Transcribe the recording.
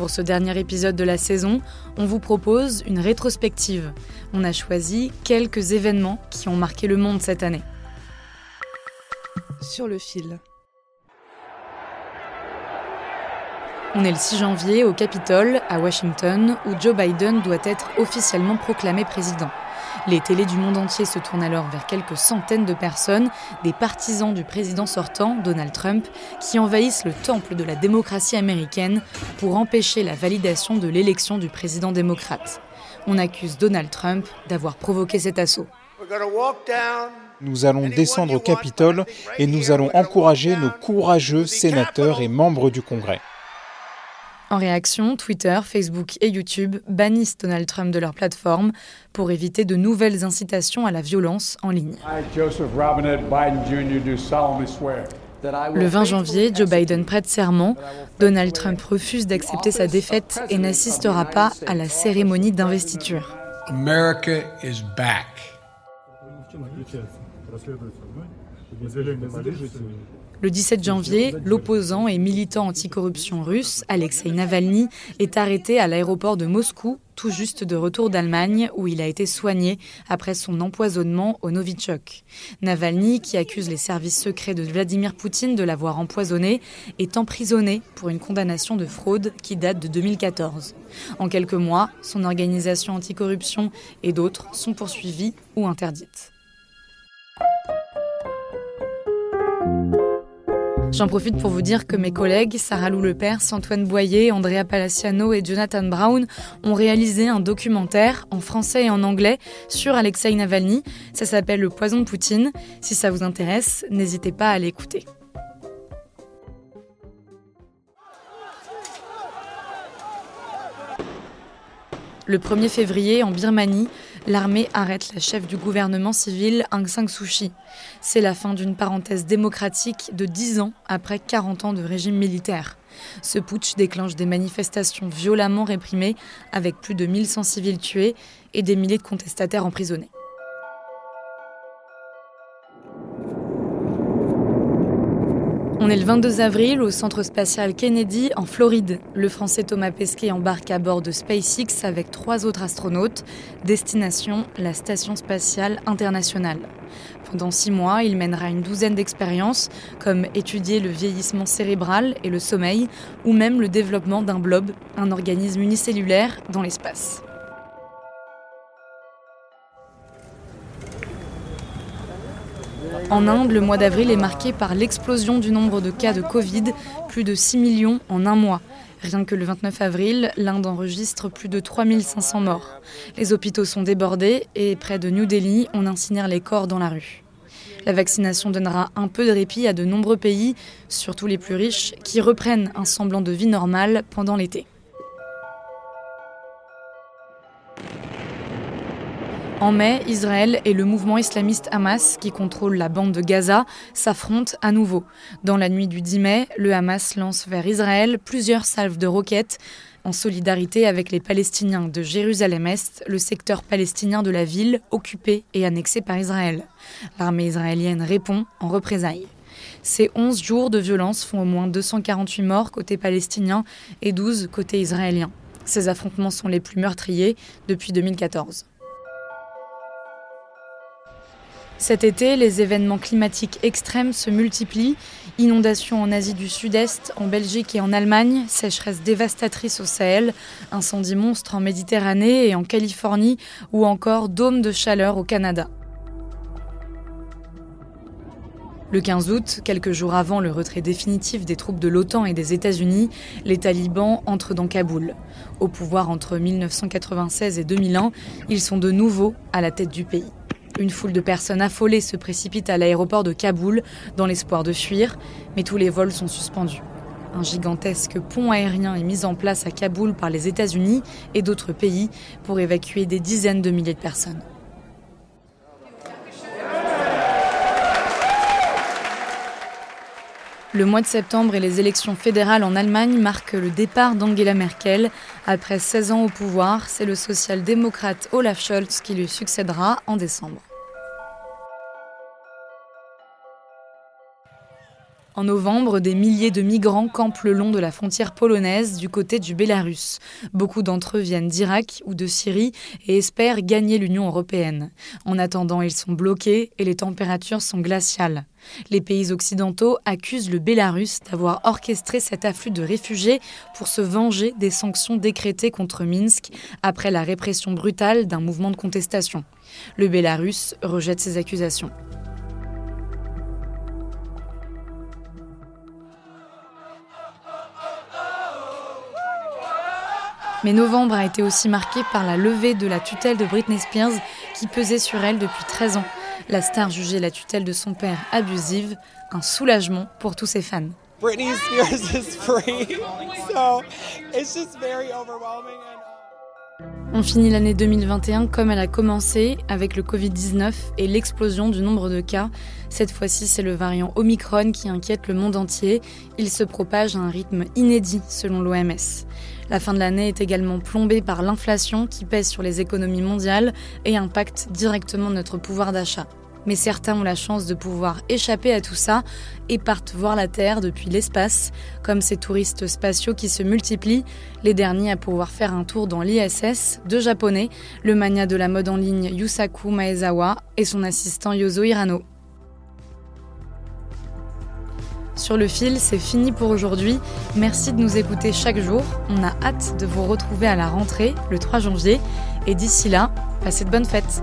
Pour ce dernier épisode de la saison, on vous propose une rétrospective. On a choisi quelques événements qui ont marqué le monde cette année. Sur le fil. On est le 6 janvier au Capitole, à Washington, où Joe Biden doit être officiellement proclamé président. Les télés du monde entier se tournent alors vers quelques centaines de personnes, des partisans du président sortant, Donald Trump, qui envahissent le temple de la démocratie américaine pour empêcher la validation de l'élection du président démocrate. On accuse Donald Trump d'avoir provoqué cet assaut. Nous allons descendre au Capitole et nous allons encourager nos courageux sénateurs et membres du Congrès. En réaction, Twitter, Facebook et YouTube bannissent Donald Trump de leur plateforme pour éviter de nouvelles incitations à la violence en ligne. Le 20 janvier, Joe Biden prête serment. Donald Trump refuse d'accepter sa défaite et n'assistera pas à la cérémonie d'investiture. America is back. Le 17 janvier, l'opposant et militant anticorruption russe, Alexei Navalny, est arrêté à l'aéroport de Moscou, tout juste de retour d'Allemagne, où il a été soigné après son empoisonnement au Novichok. Navalny, qui accuse les services secrets de Vladimir Poutine de l'avoir empoisonné, est emprisonné pour une condamnation de fraude qui date de 2014. En quelques mois, son organisation anticorruption et d'autres sont poursuivies ou interdites. J'en profite pour vous dire que mes collègues Sarah Lou Lepers, Antoine Boyer, Andrea Palaciano et Jonathan Brown ont réalisé un documentaire en français et en anglais sur Alexei Navalny. Ça s'appelle Le poison de Poutine. Si ça vous intéresse, n'hésitez pas à l'écouter. Le 1er février, en Birmanie, l'armée arrête la chef du gouvernement civil Aung San Suu Kyi. C'est la fin d'une parenthèse démocratique de 10 ans après 40 ans de régime militaire. Ce putsch déclenche des manifestations violemment réprimées avec plus de 1100 civils tués et des milliers de contestataires emprisonnés. On est le 22 avril au centre spatial Kennedy en Floride. Le français Thomas Pesquet embarque à bord de SpaceX avec trois autres astronautes. Destination la Station spatiale internationale. Pendant six mois, il mènera une douzaine d'expériences, comme étudier le vieillissement cérébral et le sommeil, ou même le développement d'un blob, un organisme unicellulaire dans l'espace. En Inde, le mois d'avril est marqué par l'explosion du nombre de cas de Covid, plus de 6 millions en un mois. Rien que le 29 avril, l'Inde enregistre plus de 3500 morts. Les hôpitaux sont débordés et près de New Delhi, on incinère les corps dans la rue. La vaccination donnera un peu de répit à de nombreux pays, surtout les plus riches, qui reprennent un semblant de vie normale pendant l'été. En mai, Israël et le mouvement islamiste Hamas, qui contrôle la bande de Gaza, s'affrontent à nouveau. Dans la nuit du 10 mai, le Hamas lance vers Israël plusieurs salves de roquettes en solidarité avec les Palestiniens de Jérusalem-Est, le secteur palestinien de la ville occupé et annexé par Israël. L'armée israélienne répond en représailles. Ces 11 jours de violence font au moins 248 morts côté palestinien et 12 côté israélien. Ces affrontements sont les plus meurtriers depuis 2014. Cet été, les événements climatiques extrêmes se multiplient. Inondations en Asie du Sud-Est, en Belgique et en Allemagne, sécheresse dévastatrice au Sahel, incendies monstres en Méditerranée et en Californie, ou encore dôme de chaleur au Canada. Le 15 août, quelques jours avant le retrait définitif des troupes de l'OTAN et des États-Unis, les talibans entrent dans Kaboul. Au pouvoir entre 1996 et 2001, ils sont de nouveau à la tête du pays. Une foule de personnes affolées se précipite à l'aéroport de Kaboul dans l'espoir de fuir, mais tous les vols sont suspendus. Un gigantesque pont aérien est mis en place à Kaboul par les États-Unis et d'autres pays pour évacuer des dizaines de milliers de personnes. Le mois de septembre et les élections fédérales en Allemagne marquent le départ d'Angela Merkel. Après 16 ans au pouvoir, c'est le social-démocrate Olaf Scholz qui lui succédera en décembre. En novembre, des milliers de migrants campent le long de la frontière polonaise du côté du Bélarus. Beaucoup d'entre eux viennent d'Irak ou de Syrie et espèrent gagner l'Union européenne. En attendant, ils sont bloqués et les températures sont glaciales. Les pays occidentaux accusent le Bélarus d'avoir orchestré cet afflux de réfugiés pour se venger des sanctions décrétées contre Minsk après la répression brutale d'un mouvement de contestation. Le Bélarus rejette ces accusations. Mais novembre a été aussi marqué par la levée de la tutelle de Britney Spears qui pesait sur elle depuis 13 ans. La star jugeait la tutelle de son père abusive, un soulagement pour tous ses fans. Britney Spears is free, so it's just very overwhelming. On finit l'année 2021 comme elle a commencé, avec le Covid-19 et l'explosion du nombre de cas. Cette fois-ci, c'est le variant Omicron qui inquiète le monde entier. Il se propage à un rythme inédit selon l'OMS. La fin de l'année est également plombée par l'inflation qui pèse sur les économies mondiales et impacte directement notre pouvoir d'achat. Mais certains ont la chance de pouvoir échapper à tout ça et partent voir la Terre depuis l'espace, comme ces touristes spatiaux qui se multiplient, les derniers à pouvoir faire un tour dans l'ISS, deux japonais, le mania de la mode en ligne Yusaku Maezawa et son assistant Yozo Hirano. Sur le fil, c'est fini pour aujourd'hui. Merci de nous écouter chaque jour. On a hâte de vous retrouver à la rentrée le 3 janvier. Et d'ici là, passez de bonnes fêtes.